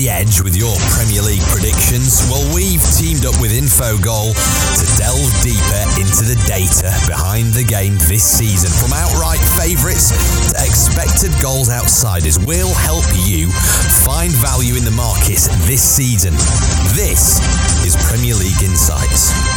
the edge with your Premier League predictions? Well, we've teamed up with Infogol to delve deeper into the data behind the game this season. From outright favourites to expected goals outsiders, we'll help you find value in the markets this season. This is Premier League Insights.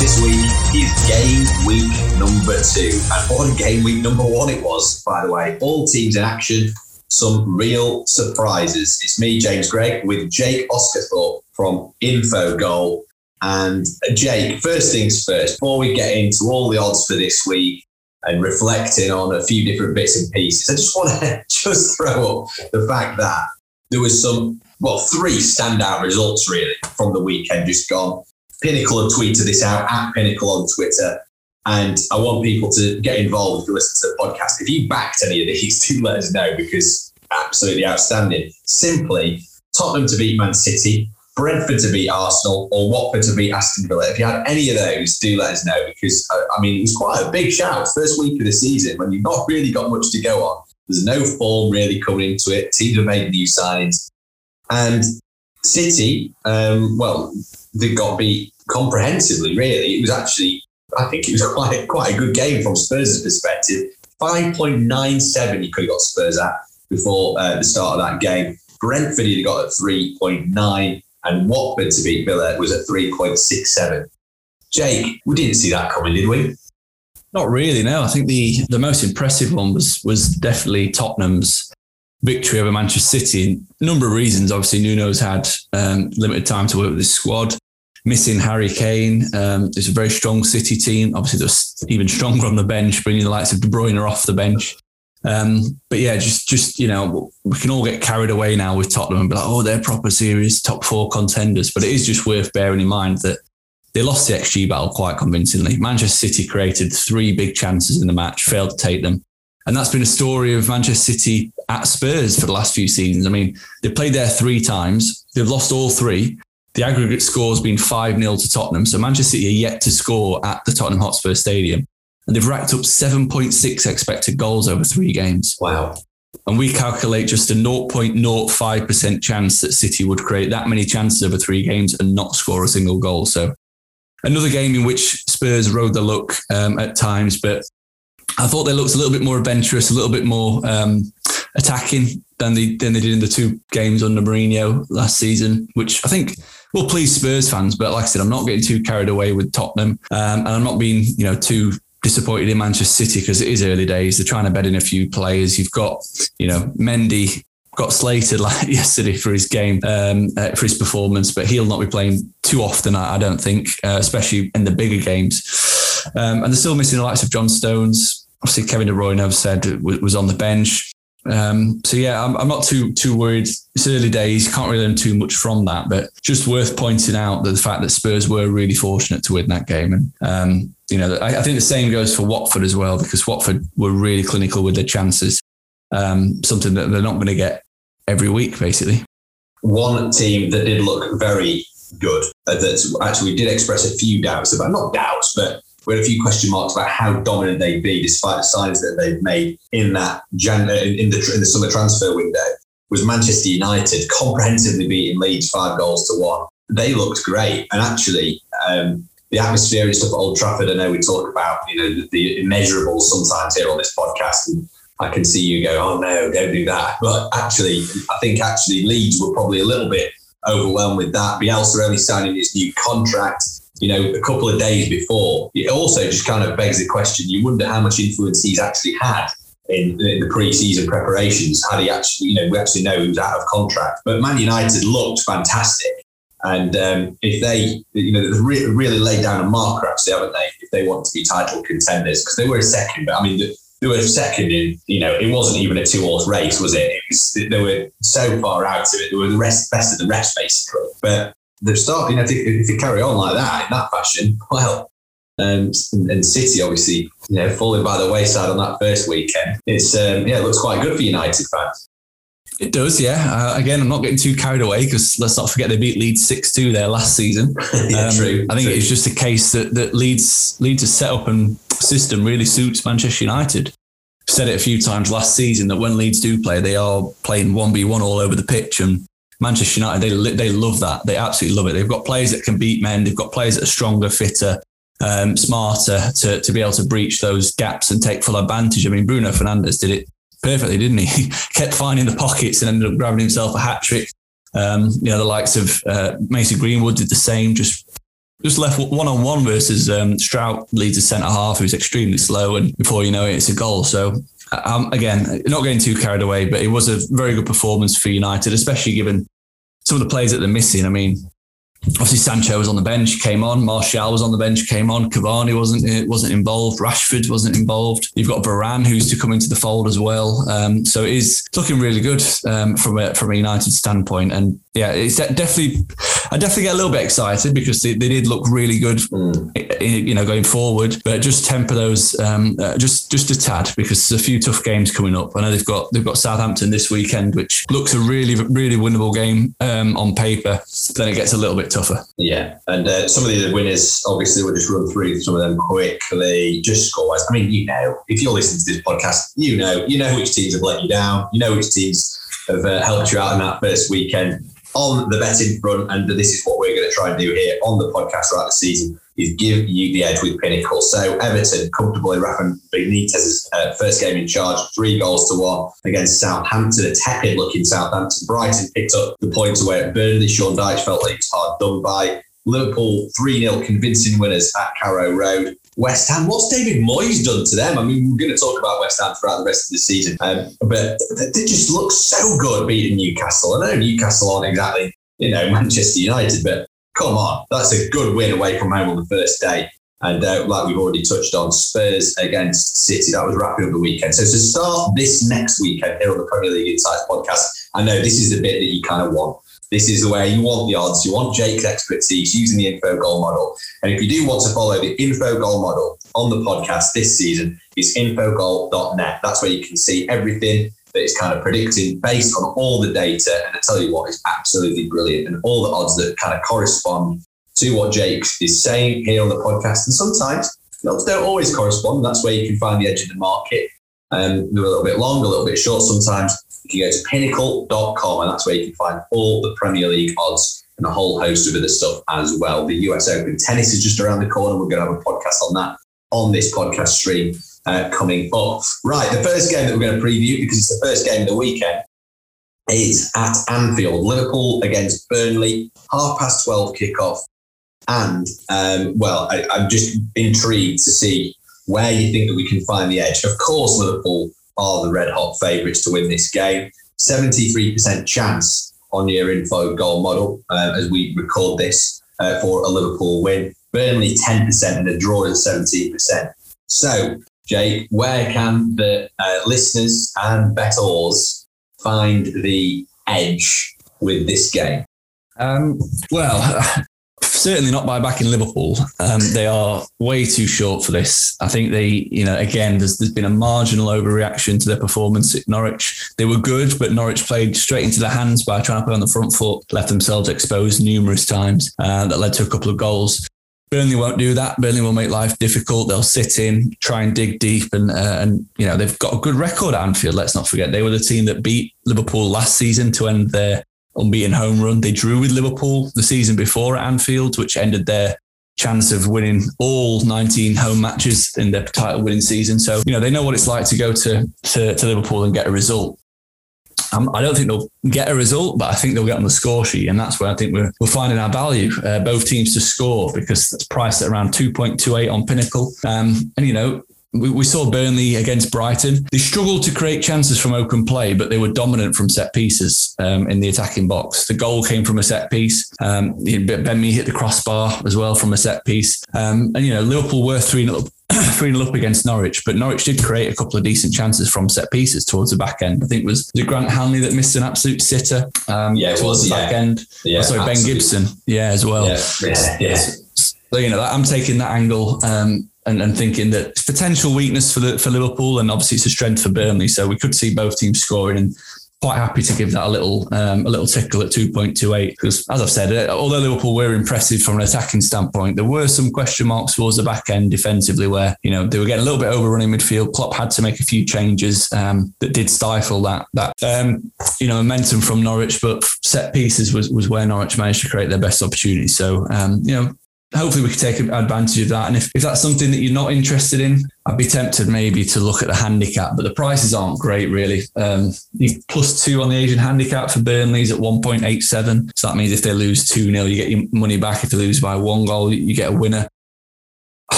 This week is game week number two. And what game week number one it was, by the way. All teams in action, some real surprises. It's me, James Gregg, with Jake Osgathorpe from Infogol. And uh, Jake, first things first, before we get into all the odds for this week and reflecting on a few different bits and pieces, I just want to just throw up the fact that there was some, well, three standout results really from the weekend just gone. Pinnacle have tweeted this out at Pinnacle on Twitter. And I want people to get involved you listen to the podcast. If you backed any of these, do let us know because absolutely outstanding. Simply, Tottenham to beat Man City, Brentford to beat Arsenal, or Watford to beat Aston Villa. If you had any of those, do let us know because, uh, I mean, it was quite a big shout. First week of the season when you've not really got much to go on. There's no form really coming into it. Teams have made new signs. And City, um, well, they got beat comprehensively. Really, it was actually I think it was quite quite a good game from Spurs' perspective. Five point nine seven, you could have got Spurs at before uh, the start of that game. Brentford he got at three point nine, and Watford to beat Villa was at three point six seven. Jake, we didn't see that coming, did we? Not really. No, I think the the most impressive one was was definitely Tottenham's victory over Manchester City. A number of reasons. Obviously, Nuno's had um, limited time to work with his squad missing Harry Kane. Um, it's a very strong City team. Obviously, they're even stronger on the bench, bringing the likes of De Bruyne off the bench. Um, but yeah, just just you know, we can all get carried away now with Tottenham and be like, oh, they're proper serious top four contenders. But it is just worth bearing in mind that they lost the XG battle quite convincingly. Manchester City created three big chances in the match, failed to take them. And that's been a story of Manchester City at Spurs for the last few seasons. I mean, they played there three times. They've lost all three. The aggregate score has been 5 0 to Tottenham. So Manchester City are yet to score at the Tottenham Hotspur Stadium. And they've racked up 7.6 expected goals over three games. Wow. And we calculate just a 0.05% chance that City would create that many chances over three games and not score a single goal. So another game in which Spurs rode the luck um, at times, but I thought they looked a little bit more adventurous, a little bit more um, attacking than they than they did in the two games under Mourinho last season, which I think will please Spurs fans. But like I said, I'm not getting too carried away with Tottenham, um, and I'm not being you know too disappointed in Manchester City because it is early days. They're trying to bed in a few players. You've got you know Mendy got slated like yesterday for his game um, uh, for his performance, but he'll not be playing too often. I, I don't think, uh, especially in the bigger games. Um, and they're still missing the likes of John Stones. Obviously, Kevin De Bruyne, I've said, was on the bench. Um, so yeah, I'm, I'm, not too too worried. It's early days, can't really learn too much from that, but just worth pointing out that the fact that Spurs were really fortunate to win that game, and um, you know, I, I, think the same goes for Watford as well because Watford were really clinical with their chances, um, something that they're not going to get every week, basically. One team that did look very good, uh, that actually did express a few doubts about, not doubts, but we had a few question marks about how dominant they'd be, despite the signs that they've made in that uh, in the in the summer transfer window. Was Manchester United comprehensively beating Leeds five goals to one? They looked great, and actually, um, the atmosphere and stuff at Old Trafford. I know we talk about you know the, the sometimes here on this podcast, and I can see you go, "Oh no, don't do that." But actually, I think actually Leeds were probably a little bit overwhelmed with that. Bielsa only signing his new contract you know, a couple of days before. It also just kind of begs the question you wonder how much influence he's actually had in, in, the pre-season preparations. Had he actually, you know, we actually know he was out of contract. But Man United looked fantastic. And um, if they, you know, they've really, really laid down a marker, actually, haven't they? If they want to be title contenders, because they were a second, but I mean, they were second in, you know, it wasn't even a two horse race, was it? it was, they were so far out of it. They were the rest, best of the rest, basically. But starting. I think if you carry on like that in that fashion, well, um, and, and, City obviously, you know, falling by the wayside on that first weekend. It's um, yeah, it looks quite good for United fans. It does, yeah. Uh, again, I'm not getting too carried away because let's not forget they beat Leeds six two there last season. yeah, um, true. I think true. it's just a case that that Leeds Leeds' setup and system really suits Manchester United. said it a few times last season that when Leeds do play, they are playing one v one all over the pitch, and Manchester United they they love that. They absolutely love it. They've got players that can beat men. They've got players that are stronger, fitter, um, smarter to to be able to breach those gaps and take full advantage. I mean, Bruno Fernandes did it perfectly, didn't he? He kept finding the pockets and ended up grabbing himself a hat trick. Um, you know, the likes of uh, Mason Greenwood did the same, just just left one on one versus um, Struijk leads a centre half who's extremely slow, and before you know it, it's a goal. So um, again, not getting too carried away, but it was a very good performance for United, especially given some of the players that they're missing. I mean, obviously Sancho was on the bench, came on. Martial was on the bench, came on. Cavani wasn't uh, wasn't involved. Rashford wasn't involved. You've got Varane who's to come into the fold as well. Um, so it is looking really good um, from a from a United standpoint. And yeah, it's definitely I definitely get a little bit excited because they, they did look really good, mm. you know, going forward. But just temper those um, uh, just just a tad because there's a few tough games coming up. I know they've got they've got Southampton this weekend, which looks a really really winnable game um, on paper. Then it gets a little bit tougher. Yeah, and uh, some of the other winners, obviously, we'll just run through some of them quickly, just score wise. I mean, you know, if you're listening to this podcast, you know, you know which teams have let you down, you know which teams have uh, helped you out in that first weekend on the betting front, and this is what we're going to try and do here on the podcast throughout the season, is give you the edge with Pinnacle. So Everton comfortably Rafa Benitez's uh, first game in charge, three goals to one against Southampton, a tepid looking Southampton. Brighton picked up the points away at Burnley. Sean Dyche felt like he was hard done by. Liverpool 3 0 convincing winners at Carrow Road. West Ham, what's David Moyes done to them? I mean, we're going to talk about West Ham throughout the rest of the season, um, but they just look so good beating Newcastle. I know Newcastle aren't exactly, you know, Manchester United, but come on, that's a good win away from home on the first day. And uh, like we've already touched on, Spurs against City, that was wrapping up the weekend. So to start this next weekend here on the Premier League Insights podcast, I know this is the bit that you kind of want. This is the way you want the odds. You want Jake's expertise using the Infogol model. And if you do want to follow the Infogol model on the podcast this season, it's infogol.net. That's where you can see everything that is kind of predicting based on all the data. And I tell you what, it's absolutely brilliant. And all the odds that kind of correspond to what Jake is saying here on the podcast. And sometimes odds don't always correspond. That's where you can find the edge of the market. Um, they're a little bit long, a little bit short sometimes. You can go to pinnacle.com and that's where you can find all the Premier League odds and a whole host of other stuff as well. The US Open tennis is just around the corner. We're going to have a podcast on that on this podcast stream uh, coming up. Right, the first game that we're going to preview because it's the first game of the weekend is at Anfield. Liverpool against Burnley, half past 12 kickoff. And, um, well, I, I'm just intrigued to see where you think that we can find the edge. Of course, Liverpool are the red hot favourites to win this game. 73% chance on your Infogol model uh, as we record this uh, for a Liverpool win. Burnley 10% and a draw is 17%. So, Jake, where can the uh, listeners and bettors find the edge with this game? Um, well, certainly not by backing Liverpool. Um, they are way too short for this. I think they, you know, again, there's, there's been a marginal overreaction to their performance at Norwich. They were good, but Norwich played straight into their hands by trying to play on the front foot, left themselves exposed numerous times. Uh, that led to a couple of goals. Burnley won't do that. Burnley will make life difficult. They'll sit in, try and dig deep, and uh, and you know they've got a good record at Anfield. Let's not forget they were the team that beat Liverpool last season to end their unbeaten home run. They drew with Liverpool the season before at Anfield, which ended their chance of winning all 19 home matches in their title winning season. So, you know, they know what it's like to go to, to, to Liverpool and get a result. Um, I don't think they'll get a result, but I think they'll get on the score sheet. And that's where I think we're, we're finding our value, uh, both teams to score, because that's priced at around 2.28 on Pinnacle. Um, and, you know, we, we, saw Burnley against Brighton. They struggled to create chances from open play, but they were dominant from set pieces um, in the attacking box. The goal came from a set piece. Um, Ben Mee hit the crossbar as well from a set piece. Um, and, you know, Liverpool were 3 0 3 0 up against Norwich, but Norwich did create a couple of decent chances from set pieces towards the back end. I think it was, was Grant Hanley that missed an absolute sitter um, yeah, towards was, the back yeah. end. Yeah, oh, sorry, Ben Gibson. Yeah, as well. Yeah, yeah. yeah. So, you know, I'm taking that angle. Um, and, and thinking that potential weakness for the, for Liverpool, and obviously it's a strength for Burnley. So we could see both teams scoring. And quite happy to give that a little um, a little tickle at 2.28 because as I've said uh, although Liverpool were impressive from an attacking standpoint there were some question marks towards the back end defensively where you know they were getting a little bit overrunning midfield Klopp had to make a few changes um, that did stifle that that um, you know momentum from Norwich but set pieces was, was where Norwich managed to create their best opportunity so um, you know hopefully we can take advantage of that. And if, if that's something that you're not interested in, I'd be tempted maybe to look at the handicap, but the prices aren't great really. Um, plus two on the Asian handicap for Burnley's at 1.87. So that means if they lose 2 0, you get your money back. If they lose by one goal, you get a winner.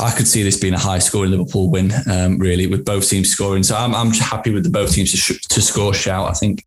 I could see this being a high scoring Liverpool win, um, really, with both teams scoring. So I'm, I'm happy with the both teams to, sh- to score shout. I think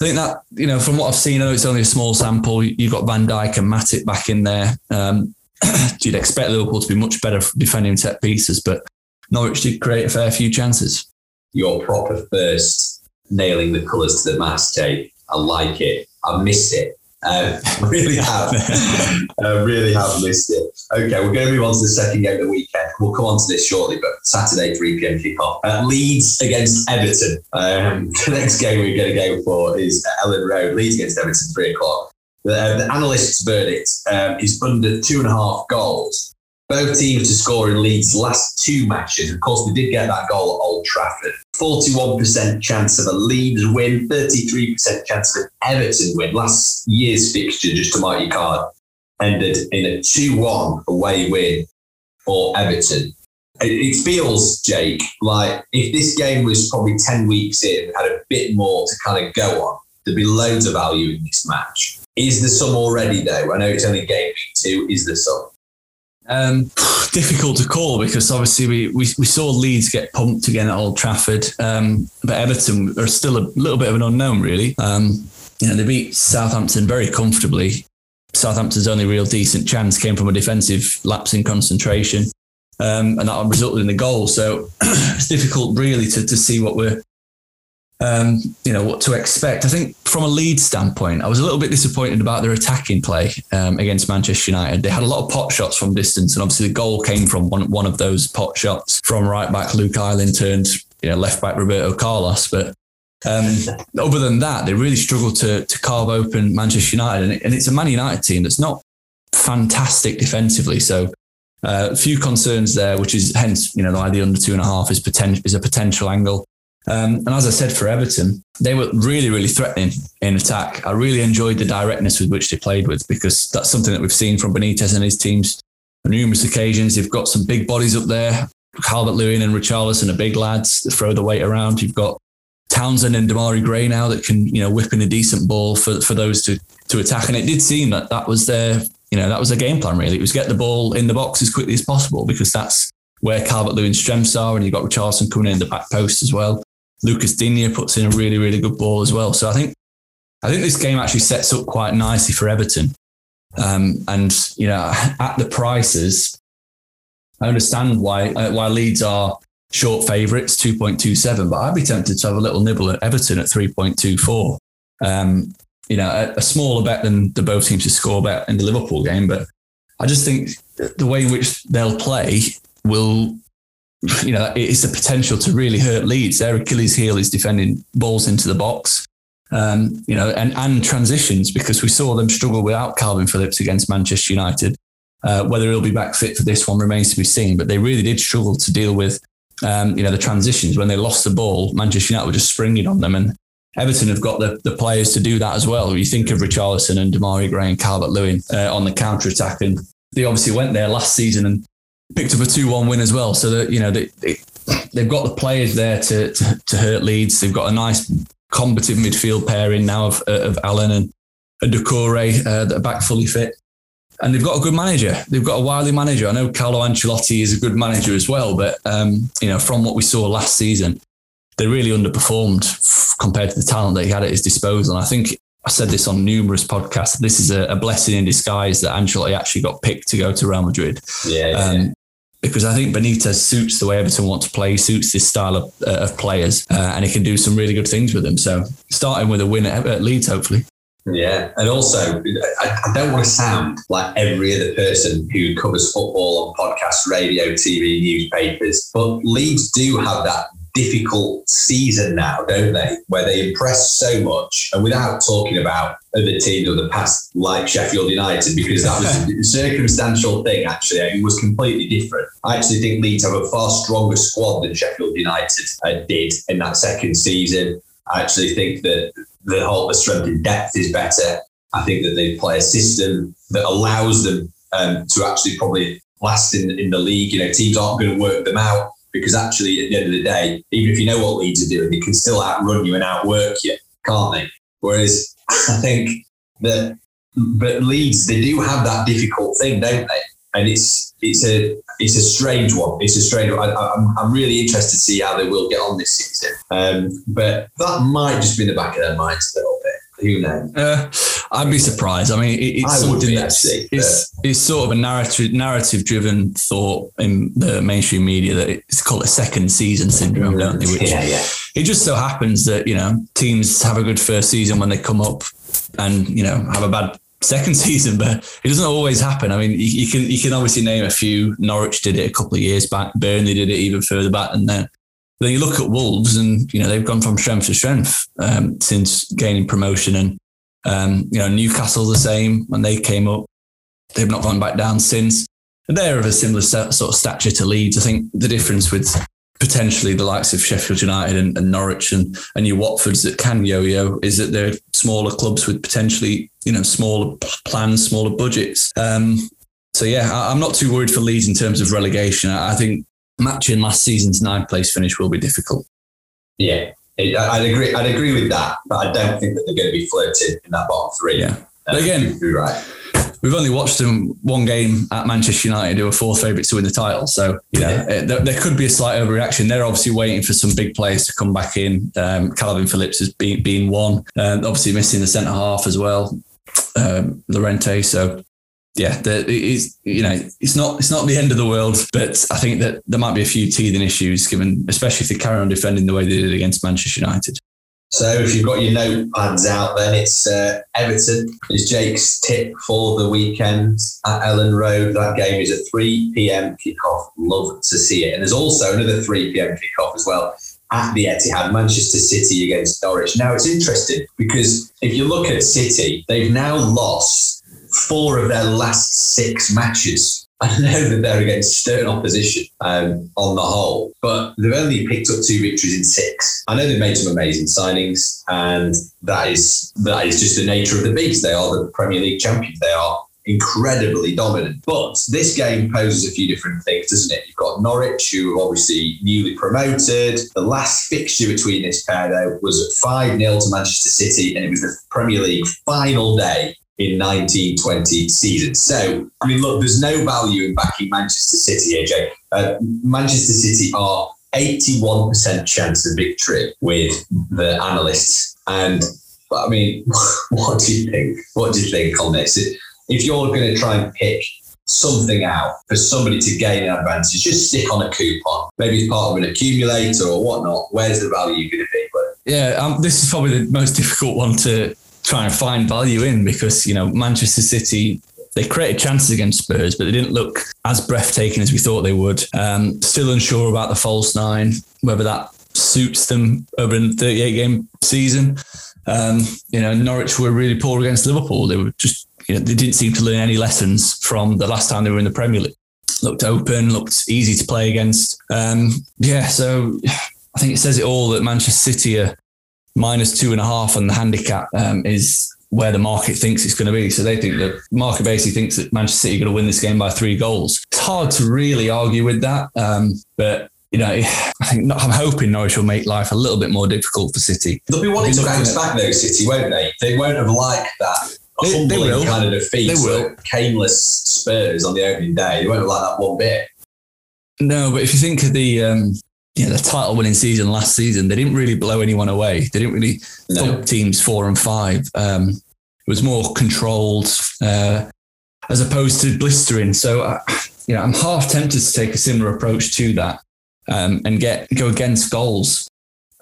I think that, you know, from what I've seen, I know it's only a small sample. You've got Van Dijk and Matip back in there. Um, you'd expect Liverpool to be much better defending set pieces, but Norwich did create a fair few chances. Your proper first nailing the colours to the mast, Jake. I like it. I miss it. Uh, I really have. I really have missed it. Okay, we're going to move on to the second game of the weekend. We'll come on to this shortly, but Saturday, 3 pm kickoff. Uh, Leeds against Everton. Um, the next game we're going to go for is Elland Road. Leeds against Everton, 3 o'clock. The, the analyst's verdict um, is under two and a half goals. Both teams to score in Leeds' last two matches. Of course, they did get that goal at Old Trafford. 41% chance of a Leeds win, 33% chance of an Everton win. Last year's fixture, just to mark your card, ended in a 2 1 away win for Everton. It, it feels, Jake, like if this game was probably 10 weeks in, had a bit more to kind of go on, there'd be loads of value in this match. Is the sum already though? I know it's only game week two. Is the sum? Um, difficult to call because obviously we, we, we saw Leeds get pumped again at Old Trafford, um, but Everton are still a little bit of an unknown, really. Um, you know, they beat Southampton very comfortably. Southampton's only real decent chance came from a defensive lapse in concentration, um, and that resulted in the goal. So it's difficult, really, to, to see what we're um, you know what to expect. I think from a lead standpoint, I was a little bit disappointed about their attacking play um, against Manchester United. They had a lot of pot shots from distance, and obviously the goal came from one one of those pot shots from right back Luke Ayling turned you know left back Roberto Carlos. But um, other than that, they really struggled to to carve open Manchester United, and, it, and it's a Man United team that's not fantastic defensively. So uh, a few concerns there, which is hence you know why the under two and a half is potential is a potential angle. Um, and as I said, for Everton, they were really, really threatening in attack. I really enjoyed the directness with which they played with because that's something that we've seen from Benitez and his teams on numerous occasions. They've got some big bodies up there. Calvert Lewin and Richarlison are big lads that throw the weight around. You've got Townsend and Demarai Gray now that can, you know, whip in a decent ball for, for those to, to attack. And it did seem that that was their, you know, that was their game plan really. It was get the ball in the box as quickly as possible because that's where Calvert Lewin's strengths are. And you've got Richarlison coming in the back post as well. Lucas Digne puts in a really, really good ball as well. So I think I think this game actually sets up quite nicely for Everton. Um, and you know, at the prices, I understand why uh, why Leeds are short favourites, two point two seven. But I'd be tempted to have a little nibble at Everton at three point two four. Um, you know, a, a, smaller bet than the both teams to score bet in the Liverpool game. But I just think the way in which they'll play will you know, it's a potential to really hurt Leeds. Their Achilles heel is defending balls into the box, um, you know, and, and transitions because we saw them struggle without Kalvin Phillips against Manchester United. Uh, whether he'll be back fit for this one remains to be seen, but they really did struggle to deal with, um, you know, the transitions. When they lost the ball, Manchester United were just springing on them and Everton have got the, the players to do that as well. You think of Richarlison and Demarai Gray and Calvert Lewin uh, on the counter attack, and they obviously went there last season and picked up a 2 1 win as well. So that, you know, they, they, have got the players there to, to, to, hurt Leeds. They've got a nice combative midfield pairing now of, of Allen and, and Doucouré uh, that are back fully fit. And they've got a good manager. They've got a wily manager. I know Carlo Ancelotti is a good manager as well, but um, you know, from what we saw last season, they really underperformed compared to the talent that he had at his disposal. And I think I said this on numerous podcasts. This is a, a, blessing in disguise that Ancelotti actually got picked to go to Real Madrid. Yeah, um, yeah. Because I think Benitez suits the way Everton want to play, suits this style of, uh, of players, uh, and he can do some really good things with them. So, starting with a win at, at Leeds, hopefully. Yeah, and also I, I, don't want to sound like every other person who covers football on podcasts, radio, TV, newspapers, but Leeds do have that difficult season now, don't they? Where they impress so much, and without talking about other teams of the past, like Sheffield United, because that was a circumstantial thing. Actually, it was completely different. I actually think Leeds have a far stronger squad than Sheffield United uh, did in that second season. I actually think that the whole the strength in depth is better. I think that they play a system that allows them um, to actually probably last in, in the league. You know, teams aren't going to work them out because actually, at the end of the day, even if you know what Leeds are doing, they can still outrun you and outwork you, can't they? Whereas I think that, but Leeds, they do have that difficult thing, don't they? And it's it's a it's a strange one. It's a strange one. I, am I'm, I'm really interested to see how they will get on this season. Um, but that might just be in the back of their minds a little bit. Who knows? Uh, I'd be surprised. I mean, it, it's I something be, that's actually, it's, it's sort of a narrative narrative driven thought in the mainstream media that it's called a second season syndrome, don't they? Which yeah, yeah. it just so happens that you know teams have a good first season when they come up, and you know have a bad second season, but it doesn't always happen. I mean, you, you, can you can obviously name a few. Norwich did it a couple of years back. Burnley did it even further back than that. Then you look at Wolves, and you know they've gone from strength to strength um, since gaining promotion, and um, you know Newcastle the same when they came up. They've not gone back down since. And they're of a similar sort of stature to Leeds. I think the difference with potentially the likes of Sheffield United and, and Norwich and, and your Watfords that can yo-yo is that they're smaller clubs with potentially you know smaller plans, smaller budgets. Um, so yeah, I, am not too worried for Leeds in terms of relegation. I, I think matching last season's ninth place finish will be difficult. Yeah, I'd agree. I'd agree with that, but I don't think that they're going to be flirting in that bottom three. Yeah, but again, you're right. We've only watched them one game at Manchester United, who were fourth favourites to win the title. So, you know, yeah. there, there, could be a slight overreaction. They're obviously waiting for some big players to come back in. Um, Kalvin Phillips has been, been one, um, obviously missing the centre half as well, um, Llorente. So, yeah, it's you know it's not it's not the end of the world, but I think that there might be a few teething issues given, especially if they carry on defending the way they did against Manchester United. So if you've got your notepads out, then it's uh, Everton is Jake's tip for the weekend at Elland Road. That game is at 3 p.m. kickoff. Love to see it. And there's also another 3 p.m. kickoff as well at the Etihad, Manchester City against Norwich. Now it's interesting because if you look at City, they've now lost four of their last six matches. I know that they're against stern opposition um, on the whole, but they've only picked up two victories in six. I know they've made some amazing signings, and that is that is just the nature of the beast. They are the Premier League champions. They are incredibly dominant. But this game poses a few different things, doesn't it? You've got Norwich, who are obviously newly promoted. The last fixture between this pair, though, was 5 0 to Manchester City, and it was the Premier League final day in 1920 season. So, I mean, look, there's no value in backing Manchester City, AJ. Uh, Manchester City are 81% chance of victory with the analysts. And I mean, what do you think? What do you think on this? If you're going to try and pick something out for somebody to gain an advantage, just stick on a coupon. Maybe it's part of an accumulator or whatnot. Where's the value going to be? Yeah, um, this is probably the most difficult one to try to find value in because, you know, Manchester City, they created chances against Spurs, but they didn't look as breathtaking as we thought they would. Um, still unsure about the false nine, whether that suits them over a 38 game season. Um, you know, Norwich were really poor against Liverpool. They were just, you know, they didn't seem to learn any lessons from the last time they were in the Premier League. Looked open, looked easy to play against. Um, yeah, so I think it says it all that Manchester City are minus two and a half on the handicap um, is where the market thinks it's going to be. So they think that market basically thinks that Manchester City are going to win this game by three goals. It's hard to really argue with that, um, but. You know, I think I'm hoping Norwich will make life a little bit more difficult for City. They'll be wanting to bounce back though, City, won't they? They won't have liked that they, they will. kind of defeat. They will. Kaneless Spurs on the opening day. They won't have liked that one bit. No, but if you think of the um, yeah, the title winning season last season, they didn't really blow anyone away. They didn't really no. thump teams four and five. Um, it was more controlled uh, as opposed to blistering. So, uh, you know, I'm half tempted to take a similar approach to that um, and get go against goals.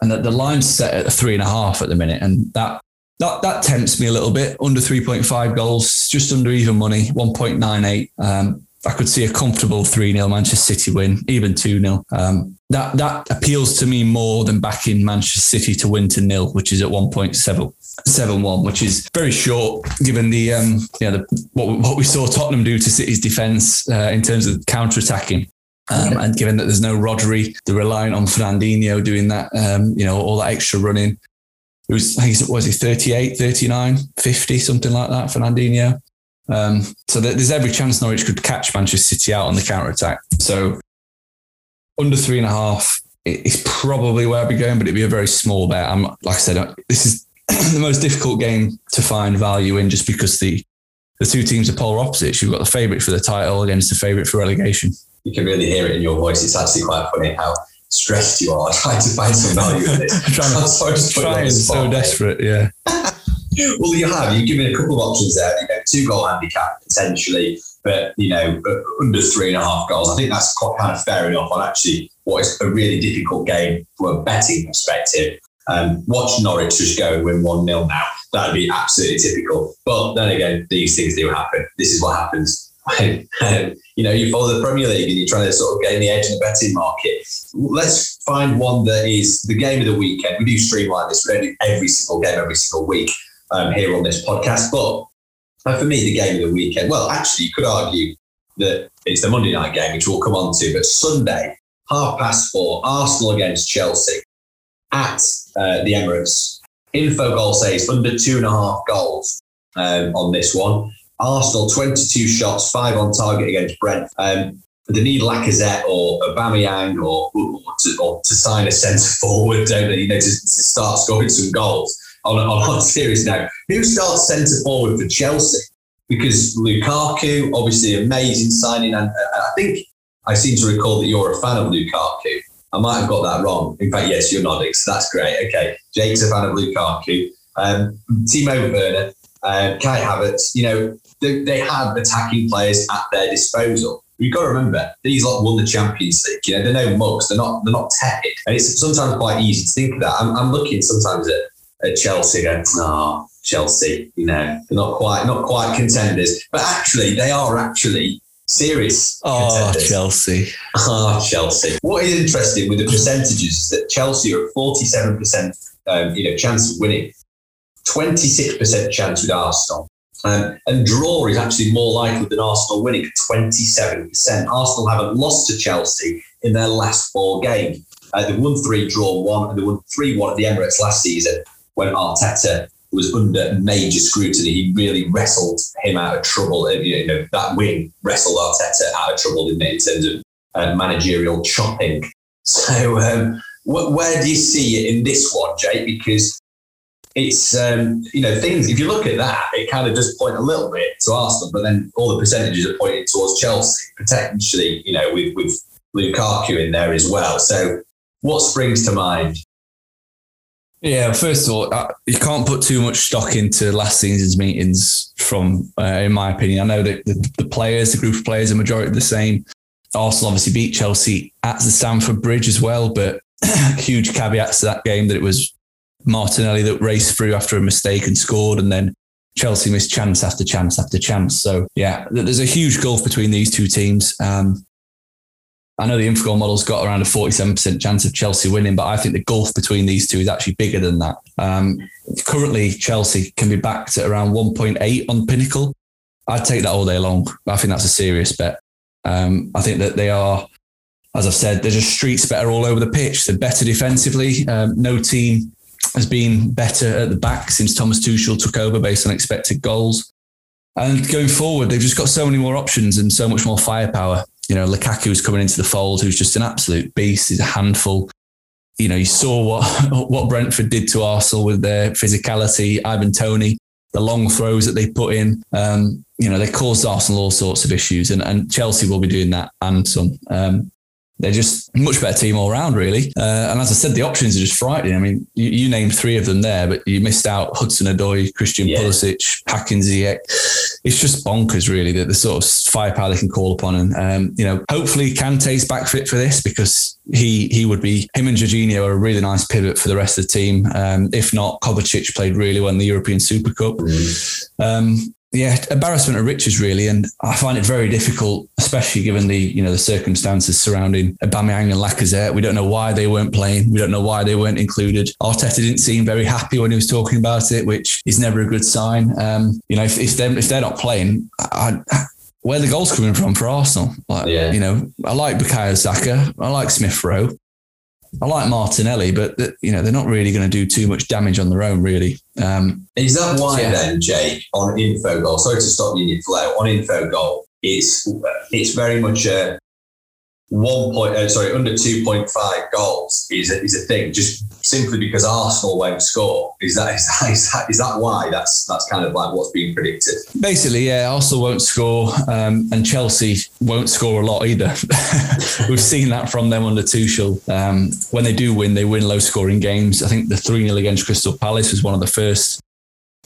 And that the line's set at three and a half at the minute, and that that that tempts me a little bit. Under 3.5 goals, just under even money, 1.98. Um, I could see a comfortable 3 0 Manchester City win, even 2 0. Um, that, that appeals to me more than backing Manchester City to win to nil, which is at 1.7, which is very short given the, um, you know, the, what, what we saw Tottenham do to City's defence uh, in terms of counter attacking. Um, and given that there's no Rodri, they're relying on Fernandinho doing that, um, you know, all that extra running. It was, I think, was he 38, 39, 50, something like that, Fernandinho. Um, so there's every chance Norwich could catch Manchester City out on the counter attack. So under three and a half is probably where I'd be going, but it'd be a very small bet. I'm like I said, uh, this is the most difficult game to find value in, just because the the two teams are polar opposites. You've got the favourite for the title against the favourite for relegation. You can really hear it in your voice. It's actually quite funny how stressed you are trying to find some value in this. trying, I'm to trying so desperate, yeah. Well, you have. You've given a couple of options there. You know, two goal handicap potentially, but you know, under three and a half goals. I think that's quite kind of fair enough on actually what is a really difficult game from a betting perspective. Um, watch Norwich just go and win 1 0 now. That'd be absolutely typical. But then again, these things do happen. This is what happens you know you follow the Premier League and you're trying to sort of gain the edge in the betting market. Let's find one that is the game of the weekend. We do streamline this We don't do every single game, every single week um, here on this podcast. But uh, for me, the game of the weekend, well, actually, you could argue that it's the Monday night game, which we'll come on to, but Sunday, half past four, Arsenal against Chelsea at uh, the Emirates. Infogol says under two and a half goals um, on this one. Arsenal 22 shots, five on target against Brent. Um, they need Lacazette or Aubameyang or, or, to, or to sign a centre forward, don't they? You know, to, to start scoring some goals on, on, on serious note, who starts centre forward for Chelsea? Because Lukaku, obviously amazing signing, and uh, I think I seem to recall that you're a fan of Lukaku. I might have got that wrong. In fact, yes, you're nodding, so that's great. Okay, Jake's a fan of Lukaku. Um, Timo Werner, uh, Kai Havertz, you know, they, they have attacking players at their disposal. You've got to remember these lot won the Champions League. You know, they're no mugs. They're not. They're not tepid, and it's sometimes quite easy to think of that. I'm, I'm looking sometimes at at Chelsea go, oh, Chelsea, you know, they're not quite not quite contenders, but actually they are actually serious. Oh, contenders. Chelsea. Oh, Chelsea. What is interesting with the percentages is that Chelsea are at 47% um, you know, chance of winning, 26% chance with Arsenal. Um, and draw is actually more likely than Arsenal winning, 27%. Arsenal haven't lost to Chelsea in their last four games. Uh, they won three, draw one, and they won 3 1 at the Emirates last season when Arteta was under major scrutiny. He really wrestled him out of trouble. You know, that win wrestled Arteta out of trouble in, in terms of uh, managerial chopping. So, um, wh- where do you see it in this one, Jake? Because it's um, you know things. If you look at that, it kind of does point a little bit to Arsenal, but then all the percentages are pointing towards Chelsea, potentially. You know, with with Lukaku in there as well. So, what springs to mind? Yeah, first of all, you can't put too much stock into last season's meetings. From, uh, in my opinion, I know that the, the, players, the group of players, are majority the same. Arsenal obviously beat Chelsea at the Stamford Bridge as well, but huge caveats to that game that it was Martinelli that raced through after a mistake and scored, and then Chelsea missed chance after chance after chance. So yeah, there's a huge gulf between these two teams. Um, I know the Infogol model's got around a 47% chance of Chelsea winning, but I think the gulf between these two is actually bigger than that. Um, currently, Chelsea can be backed at around 1.8 on Pinnacle. I'd take that all day long. I think that's a serious bet. Um, I think that they are, as I've said, they're just streets better all over the pitch. They're better defensively. Um, no team has been better at the back since Thomas Tuchel took over based on expected goals. And going forward, they've just got so many more options and so much more firepower you know, Lukaku's coming into the fold, who's just an absolute beast. He's a handful. You know, you saw what what Brentford did to Arsenal with their physicality. Ivan Toney, the long throws that they put in. Um, you know, they caused Arsenal all sorts of issues, and, and Chelsea will be doing that and some. Um, they're just much better team all round, really. Uh, and as I said, the options are just frightening. I mean, you, you named three of them there, but you missed out Hudson Odoi, Christian yeah. Pulisic, Hakim Ziyech. It's just bonkers, really, that the sort of firepower they can call upon. And, um, you know, hopefully Kante's back fit for this because he he would be, him and Jorginho are a really nice pivot for the rest of the team. Um, if not, Kovacic played really well in the European Super Cup. Mm. Um, yeah, embarrassment of riches really, and I find it very difficult, especially given the you know the circumstances surrounding Aubameyang and Lacazette. We don't know why they weren't playing. We don't know why they weren't included. Arteta didn't seem very happy when he was talking about it, which is never a good sign. Um, you know, if, if they're if they're not playing, I, where the goals coming from for Arsenal? Like, yeah. you know, I like Bukayo Saka, I like Smith Rowe. I like Martinelli, but you know they're not really going to do too much damage on their own, really. Um, Is that why yeah. then, Jake, on Infogol? Sorry to stop you in your flow. On Infogol, it's it's very much a one point, uh, sorry, under 2.5 goals is a, is a thing just simply because Arsenal won't score. Is that, is that, is that, is that why that's, that's kind of like what's being predicted? Basically, yeah, Arsenal won't score um, and Chelsea won't score a lot either. We've seen that from them under Tuchel. Um, when they do win, they win low scoring games. I think the 3 0 against Crystal Palace was one of the first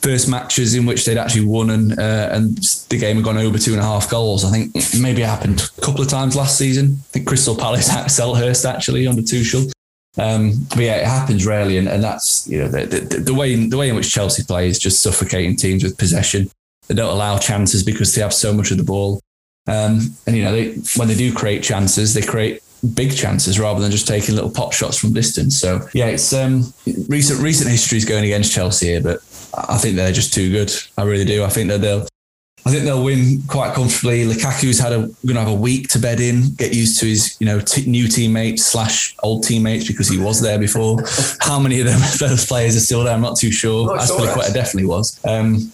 first matches in which they'd actually won and uh, and the game had gone over two and a half goals. I think maybe it happened a couple of times last season. I think Crystal Palace at Selhurst actually under Tuchel. Um, but yeah, it happens rarely, and, and that's you know the, the, the, way the way in which Chelsea play is just suffocating teams with possession. They don't allow chances because they have so much of the ball, um, and you know they, when they do create chances, they create big chances rather than just taking little pop shots from distance. So yeah, it's um, recent recent history is going against Chelsea here, but I think they're just too good. I really do. I think that they'll. I think they'll win quite comfortably. Lukaku's had a going to have a week to bed in, get used to his you know t- new teammates slash old teammates because he was there before. How many of them those players are still there? I'm not too sure. Azpilicueta definitely was. Um,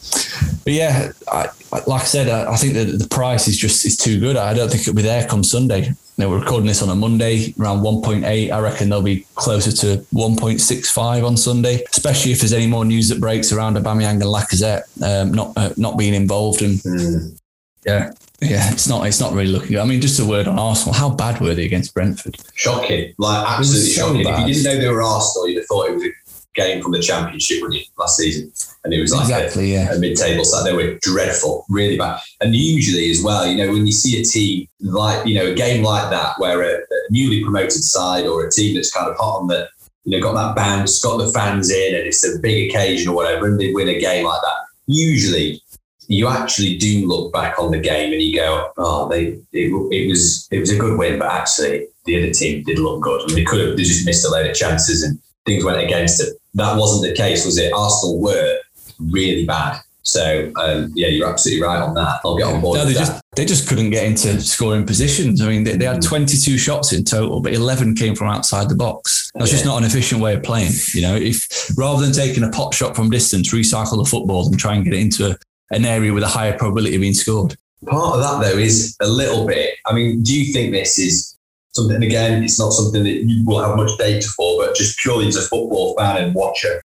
but yeah, I, like I said, I, I think that the price is just is too good. I don't think it'll be there come Sunday. Now we're recording this on a Monday, around 1.8. I reckon they'll be closer to 1.65 on Sunday, especially if there's any more news that breaks around Aubameyang and Lacazette um, not uh, not being involved. And mm. yeah, yeah, it's not it's not really looking. I mean, just a word on Arsenal. How bad were they against Brentford? Shocking, like absolutely so shocking. Bad. If you didn't know they were Arsenal, you'd have thought it was a game from the Championship, last season? and it was like exactly, a, yeah. a, mid-table side. They were dreadful, really bad. And usually, as well, you know, when you see a team like you know a game like that, where a, a newly promoted side or a team that's kind of hot on the, you know, got that bounce, got the fans in, and it's a big occasion or whatever, and they win a game like that. Usually, you actually do look back on the game and you go, oh, they it, it was it was a good win, but actually the other team did look good. I mean, they could have they just missed a load of chances and things went against them. That wasn't the case, was it? Arsenal were really bad. So um, yeah, you're absolutely right on that. I'll get on board. No, they just they just couldn't get into scoring positions. I mean, they, they had mm. 22 shots in total, but 11 came from outside the box. That's yeah. just not an efficient way of playing. You know, if rather than taking a pot shot from distance, recycle the football and try and get it into a, an area with a higher probability of being scored. Part of that though is a little bit. I mean, do you think this is something? Again, it's not something that you will have much data for, but just purely as a football fan and watcher,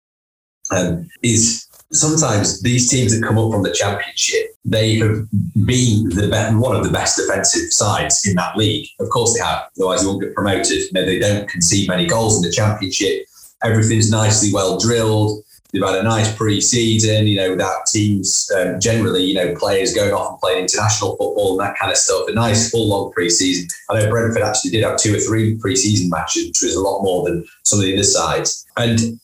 um, is sometimes these teams that come up from the championship, they have been the be- one of the best defensive sides in that league. Of course they have, otherwise they won't get promoted. They don't concede many goals in the championship. Everything's nicely well drilled. They've had a nice pre-season, you know, without teams um, generally, you know, players going off and playing international football and that kind of stuff. A nice full long pre-season. I know Brentford actually did have two or three pre-season matches, which was a lot more than some of the other sides. And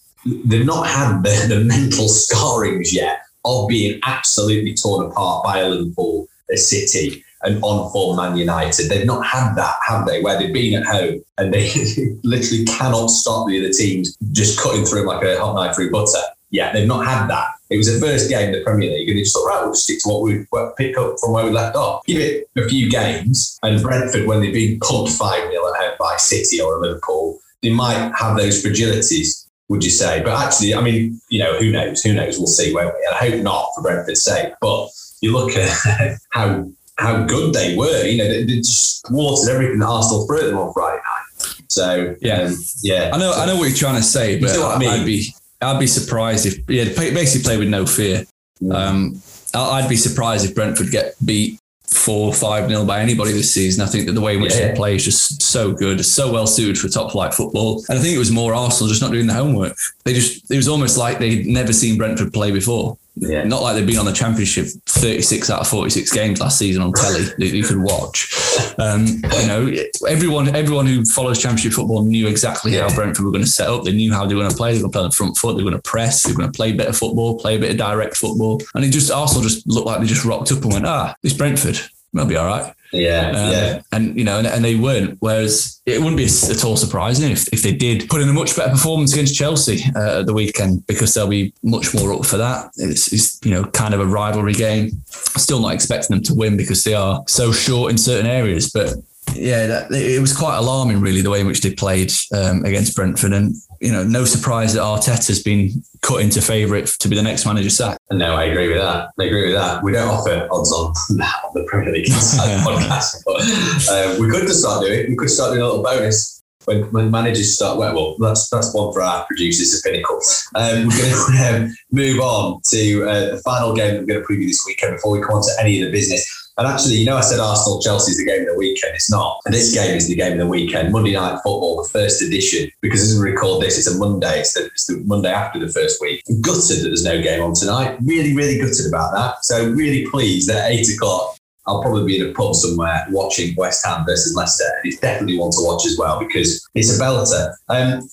they've not had the, the mental scarrings yet of being absolutely torn apart by a Liverpool, a City, an on form Man United. They've not had that, have they? Where they've been at home and they literally cannot stop the other teams just cutting through like a hot knife through butter. Yeah, they've not had that. It was the first game in the Premier League, and they just thought, right, we'll just stick to what we pick up from where we left off. Give it a few games, and Brentford, when they've been pumped 5 0 at home by City or Liverpool, they might have those fragilities would you say? But actually, I mean, you know, who knows? Who knows? We'll see, won't we? And I hope not for Brentford's sake. But you look at how how good they were. You know, they, they just watered everything that Arsenal threw at them on Friday night. So yeah, um, yeah. I know, I know what you're trying to say, but I mean? I'd be I'd be surprised if yeah, basically play with no fear. Um, I'd be surprised if Brentford get beat four, five nil by anybody this season. I think that the way in which yeah. they play is just so good, so well suited for top flight football. And I think it was more Arsenal just not doing the homework. They just it was almost like they'd never seen Brentford play before. Yeah. not like they've been on the championship 36 out of 46 games last season on telly that you could watch. Um, you know, everyone everyone who follows championship football knew exactly yeah. how Brentford were going to set up. They knew how they were going to play. They were going to play on the front foot. They were going to press. They were going to play better football, play a bit of direct football. And it just Arsenal just looked like they just rocked up and went, ah, it's Brentford. They'll be all right. Yeah, um, yeah. And you know, and, and, they weren't. Whereas it wouldn't be at all surprising if, if they did put in a much better performance against Chelsea uh, at the weekend because they'll be much more up for that. It's, it's, you know kind of a rivalry game. Still not expecting them to win because they are so short in certain areas, but yeah, that, it was quite alarming, really, the way in which they played um, against Brentford. And, you know, no surprise that Arteta's been cut into favourite to be the next manager sacked. No, I agree with that. I agree with that. We don't offer odds on on the Premier League podcast, but uh, we could just start doing We could start doing a little bonus when, when managers start. Well, well, that's that's one for our producers, the pinnacle. Um, we're going to um, move on to uh, the final game that we're going to preview this weekend before we come on to any of the business. And actually, you know, I said Arsenal Chelsea is the game of the weekend. It's not. And this game is the game of the weekend. Monday Night Football, the first edition. Because as we record this, it's a Monday. It's the, it's the Monday after the first week. I'm gutted that there's no game on tonight. Really, really gutted about that. So really pleased that eight o'clock I'll probably be in a pub somewhere watching West Ham versus Leicester. And it's definitely one to watch as well because it's a belter. Um,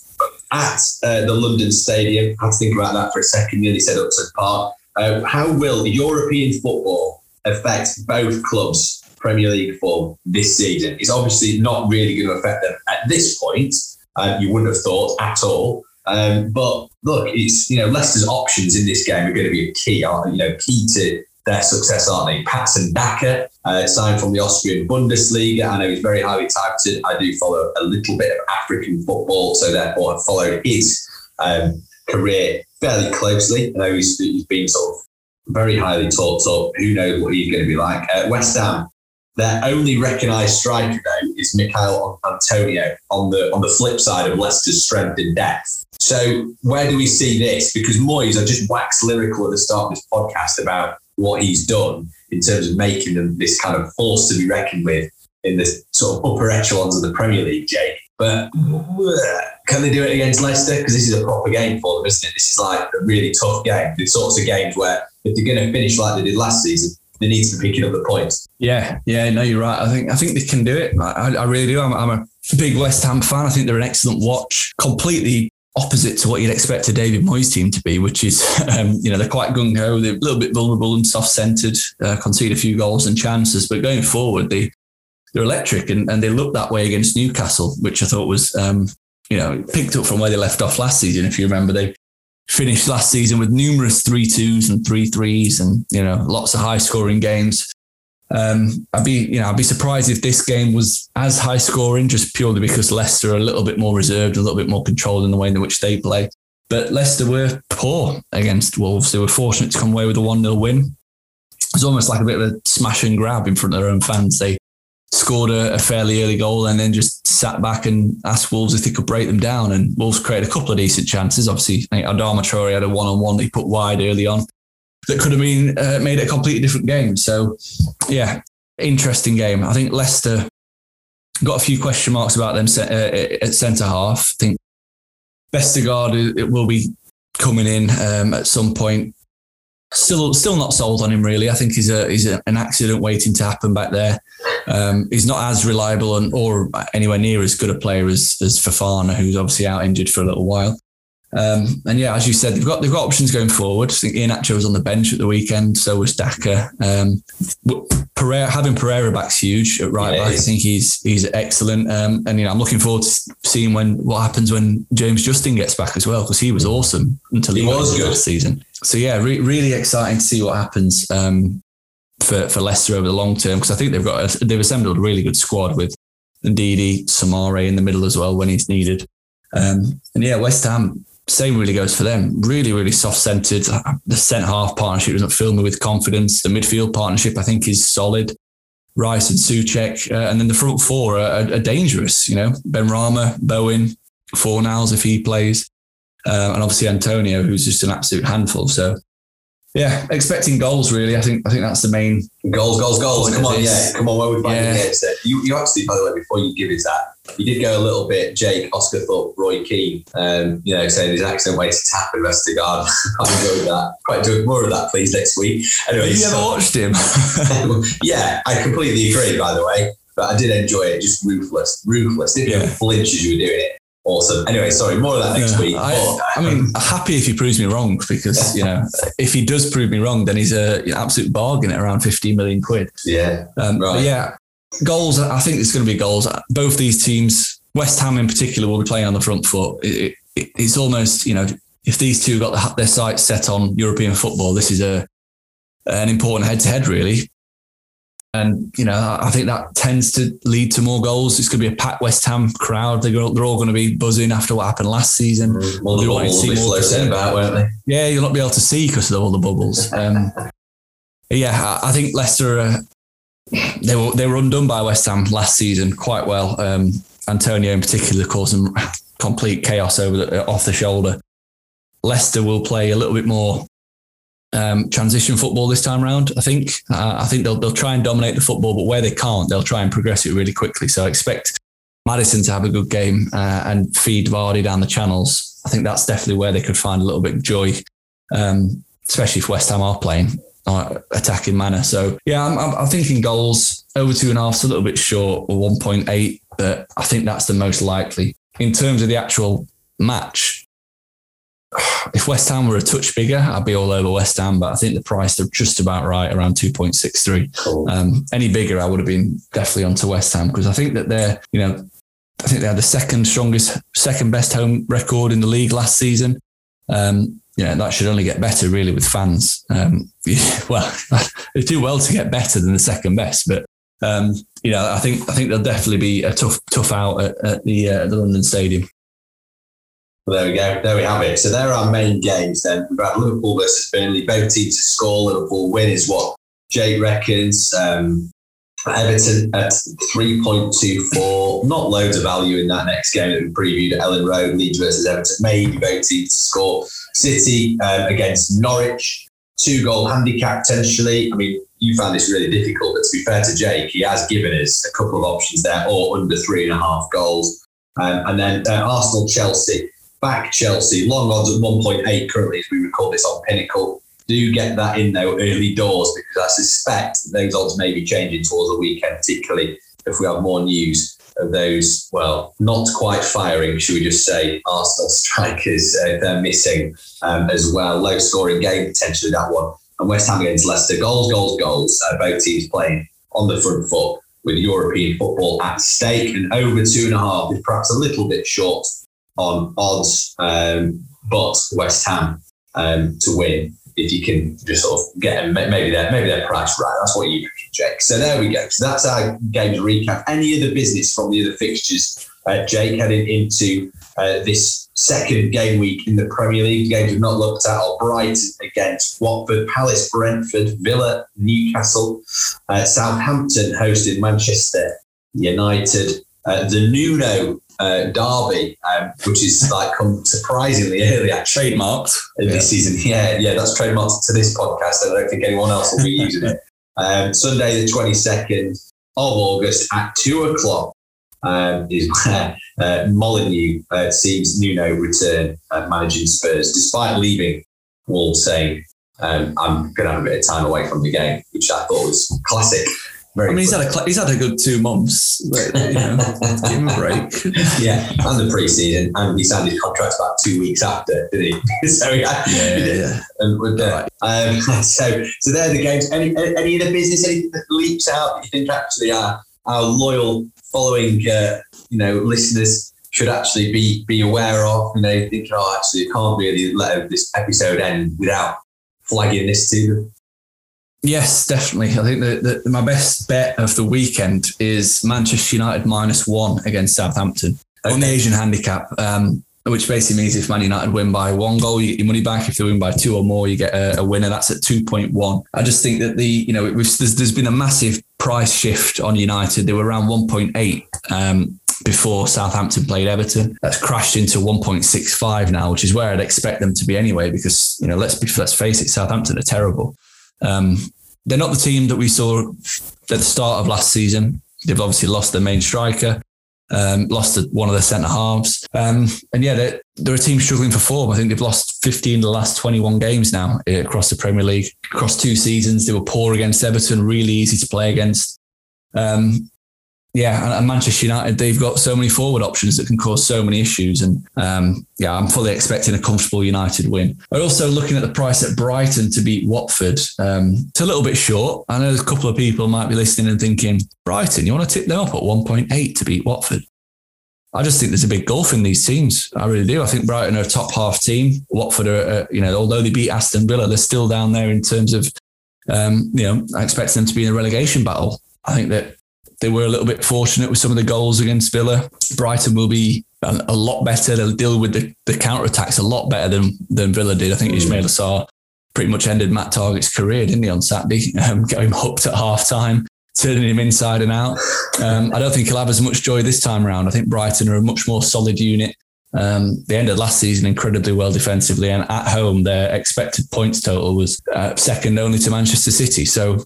at uh, the London Stadium, I had to think about that for a second, nearly said Upton Park. Uh, how will European football affect both clubs' Premier League form this season. It's obviously not really going to affect them at this point. Uh, you wouldn't have thought at all. Um, but look, it's you know Leicester's options in this game are going to be a key, aren't you know, key to their success, aren't they? Patson Daka, uh, signed from the Austrian Bundesliga. I know he's very highly touted. I do follow a little bit of African football, so therefore I've followed his um, career fairly closely. I know he's, he's been sort of very highly talked up. Who knows what he's going to be like? Uh, West Ham, their only recognised striker though is Michail Antonio on the on the flip side of Leicester's strength and depth. So where do we see this? Because Moyes, I just waxed lyrical at the start of this podcast about what he's done in terms of making them this kind of force to be reckoned with in the sort of upper echelons of the Premier League, Jake. But can they do it against Leicester? Because this is a proper game for them, isn't it? This is like a really tough game. The sorts of games where if they're going to finish like they did last season, they need to be picking up the points. Yeah, yeah, no, you're right. I think I think they can do it. I, I really do. I'm, I'm a big West Ham fan. I think they're an excellent watch. Completely opposite to what you'd expect a David Moyes team to be, which is, um, you know, they're quite gung ho, they're a little bit vulnerable and soft centered, uh, concede a few goals and chances, but going forward, they they're electric and, and they look that way against Newcastle, which I thought was, um, you know, picked up from where they left off last season. If you remember, they finished last season with numerous three twos and three threes, and you know lots of high scoring games. Um, I'd be you know I'd be surprised if this game was as high scoring, just purely because Leicester are a little bit more reserved, a little bit more controlled in the way in which they play. But Leicester were poor against Wolves. They were fortunate to come away with a one 0 win. It was almost like a bit of a smash and grab in front of their own fans. They scored a, a, fairly early goal and then just sat back and asked Wolves if they could break them down. And Wolves created a couple of decent chances. Obviously, I think Adama Traore had a one on one that he put wide early on that could have been uh, made it a completely different game. So, yeah, interesting game. I think Leicester got a few question marks about them uh, at centre half. I think Vestergaard it will be coming in um, at some point. Still, still not sold on him really. I think he's a he's a, an accident waiting to happen back there. Um, he's not as reliable and or anywhere near as good a player as as Fofana, who's obviously out injured for a little while. Um, and yeah, as you said, they've got they've got options going forward. I think Iheanacho was on the bench at the weekend, so was Daka. Um, Pereira, having Pereira back's huge at right back. I think he's he's excellent. Um, and you know, I'm looking forward to seeing when what happens when James Justin gets back as well because he was awesome until he, he was good last season. So yeah, re- really exciting to see what happens um, for for Leicester over the long term because I think they've got a, they've assembled a really good squad with Ndidi, Soumaré in the middle as well when he's needed. Um, and yeah, West Ham same really goes for them. Really, really soft centered. The centre half partnership doesn't fill me with confidence. The midfield partnership, I think, is solid. Rice and Soucek, uh, and then the front four are, are, are, dangerous. You know, Benrahma, Bowen, Fornals if he plays, uh, and obviously Antonio, who's just an absolute handful. So, yeah, expecting goals. Really, I think I think that's the main goals, goals, goals. Come on, yeah, come on. Where we find yeah. it? You, you actually, by the way, before you give us that, you did go a little bit Jake, Osgathorpe, Roy Keane, um, you know, saying his accent way to tap in Vestergaard. I enjoyed that. Quite doing more of that, please, next week. Anyway, you ever so- watched him? yeah, I completely agree, by the way. But I did enjoy it. Just ruthless, ruthless. Didn't Yeah. flinch as you were doing it. Awesome. Anyway, sorry, more of that next Yeah, week. I, But- I mean, happy if he proves me wrong because you know if he does prove me wrong, then he's a an absolute bargain at around fifteen million quid. yeah, Um, Right. yeah, goals. I think it's going to be goals. Both these teams, West Ham in particular, will be playing on the front foot. It, it, it's almost you know if these two got the, their sights set on European football, this is a an important head to head really. And you know, I think that tends to lead to more goals. It's going to be a packed West Ham crowd. They're, all- they're all going to be buzzing after what happened last season. all the We wanted to bubbles see will be floating about, won't they? Yeah, you'll not be able to see because of all the bubbles. Um, yeah, I I think Leicester uh, they were they were undone by West Ham last season quite well. Um, Antonio in particular caused them complete chaos over the, off the shoulder. Leicester will play a little bit more um, transition football this time round. I think. Uh, I think they'll they'll try and dominate the football, but where they can't, they'll try and progress it really quickly. So I expect Maddison to have a good game uh, and feed Vardy down the channels. I think that's definitely where they could find a little bit of joy, um, especially if West Ham are playing uh, attacking manner. So yeah, I'm, I'm, I'm thinking goals over two and a half, a little bit short, or 1.8, but I think that's the most likely in terms of the actual match. If West Ham were a touch bigger, I'd be all over West Ham, but I think the price are just about right, around 2.63. Cool. Um, any bigger, I would have been definitely onto West Ham because I think that they're, you know, I think they had the second strongest, second best home record in the league last season. Um, you know, that should only get better really with fans. Um, well, they do well to get better than the second best, but um, you know, I think I think they'll definitely be a tough tough out at, at the uh, the London Stadium. Well, there we go. There we have it. So there are our main games then. We've Liverpool versus Burnley. Both teams to score. Liverpool win is what Jake reckons. Um, Everton at 3.24. Not loads of value in that next game that we previewed. Elland Road, Leeds versus Everton. Maybe both teams to score. City um, against Norwich. Two goal handicap potentially. I mean, you found this really difficult, but to be fair to Jake, he has given us a couple of options there, or under three and a half goals. Um, and then uh, Arsenal Chelsea back Chelsea. Long odds at 1.8 currently as we record this on Pinnacle. Do get that in though early doors because I suspect those odds may be changing towards the weekend, particularly if we have more news of those, well, not quite firing, should we just say, Arsenal strikers. Uh, they're missing um, as well. Low scoring game, potentially that one. And West Ham against Leicester. Goals, goals, goals. Uh, both teams playing on the front foot with European football at stake. And over two and a half is perhaps a little bit short on odds, um, but West Ham um, to win if you can just sort of get them, maybe their maybe their price right. That's what you Jake. So there we go. So that's our games recap. Any other business from the other fixtures, uh, Jake, heading into uh, this second game week in the Premier League? Games we've not looked at are Brighton against Watford, Palace, Brentford, Villa, Newcastle, uh, Southampton hosted Manchester United, uh, the Nuno uh, derby, um, which is like come surprisingly early Trademarked. in Yeah. this season. Yeah, yeah, that's trademarked to this podcast. I don't think anyone else will be using it. Um, Sunday, the 22nd of August at two o'clock um, is where uh, Molineux uh, sees Nuno return uh, managing Spurs, despite leaving Wolves saying, um, I'm going to have a bit of time away from the game, which I thought was classic. Very I mean, he's had a he's had a good two months. But, you know, give him a break. yeah, and the pre-season, and he signed his contract about two weeks after, did he? so yeah, yeah. and with the, um, so so there are the games. Any any of the business anything that leaps out that you think actually our our loyal following uh, you know listeners should actually be be aware of? You know, think oh actually I can't really let this episode end without flagging this to them. Yes, definitely. I think that, my best bet of the weekend is Manchester United minus one against Southampton on the Asian handicap, um, which basically means if Man United win by one goal, you get your money back. If they win by two or more, you get a, a winner. That's at two point one. I just think that the you know it was, there's, there's been a massive price shift on United. They were around one point eight. Um, before Southampton played Everton, that's crashed into 1.65 now, which is where I'd expect them to be anyway. Because you know, let's be let's face it, Southampton are terrible. Um, they're not the team that we saw at the start of last season. They've obviously lost their main striker. Um, lost one of their centre halves. Um, and yeah, they're, they're, a team struggling for form. I think they've lost 15 of the last 21 games now eh, across the Premier League. Across two seasons, they were poor against Everton, really easy to play against. Um, yeah, and Manchester United, they've got so many forward options that can cause so many issues. And um, yeah, I'm fully expecting a comfortable United win. I'm also looking at the price at Brighton to beat Watford. Um, it's a little bit short. I know a couple of people might be listening and thinking, Brighton, you want to tip them up at 1.8 to beat Watford? I just think there's a big gulf in these teams. I really do. I think Brighton are a top half team. Watford are, uh, you know, although they beat Aston Villa, they're still down there in terms of, um, you know, I expect them to be in a relegation battle. I think that they were a little bit fortunate with some of the goals against Villa. Brighton will be a, a lot better. They'll deal with the, the counter attacks a lot better than than Villa did. I think mm. Ismaila Sarr pretty much ended Matt Targett's career, didn't he, on Saturday? Um, got him hooked at half time, turning him inside and out. Um, I don't think he'll have as much joy this time around. I think Brighton are a much more solid unit. Um, they ended last season incredibly well defensively, and at home, their expected points total was uh, second only to Manchester City. So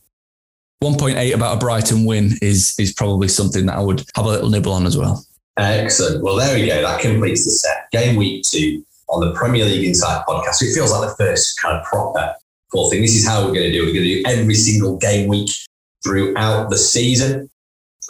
1.8 about a Brighton win is is probably something that I would have a little nibble on as well. Excellent. Well, there we go. That completes the set. Game week two on the Premier League Insight podcast. It feels like the first kind of proper full thing. This is how we're going to do. It. We're going to do every single game week throughout the season.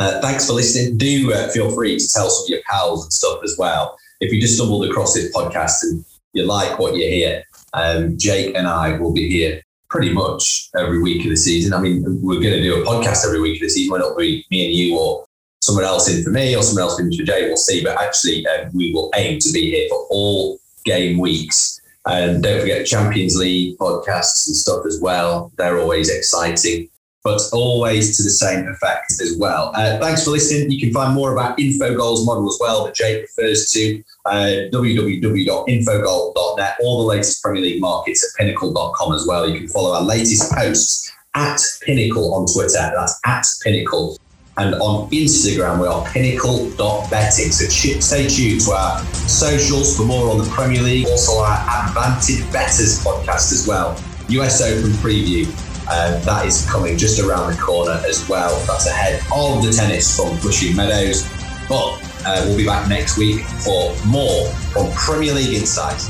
Uh, thanks for listening. Do uh, feel free to tell some of your pals and stuff as well. If you just stumbled across this podcast and you like what you hear, um, Jake and I will be here pretty much every week of the season. I mean, we're going to do a podcast every week of the season. It'll be me and you or someone else in for me or someone else in for Jay, we'll see. But actually, uh, we will aim to be here for all game weeks. And don't forget Champions League podcasts and stuff as well. They're always exciting but always to the same effect as well. Uh, thanks for listening. You can find more about Infogol's model as well that Jake refers to, uh, www.infogol.net, all the latest Premier League markets at pinnacle.com as well. You can follow our latest posts at Pinnacle on Twitter. That's at Pinnacle. And on Instagram, we are pinnacle.betting. So stay tuned to our socials for more on the Premier League, also our Advantage Betters podcast as well. US Open preview uh, that is coming just around the corner as well. That's ahead of the tennis from Flushing Meadows. But uh, we'll be back next week for more from Premier League Insight.